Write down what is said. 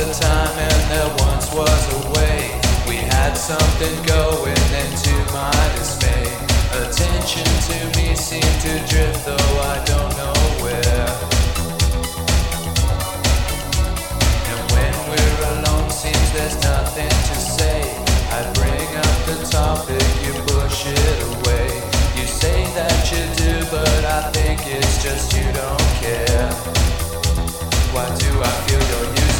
a time and there once was a way. We had something going into my dismay. Attention to me seemed to drift, though I don't know where. And when we're alone, seems there's nothing to say. I bring up the topic, you push it away. You say that you do, but I think it's just you don't care. Why do I feel you're using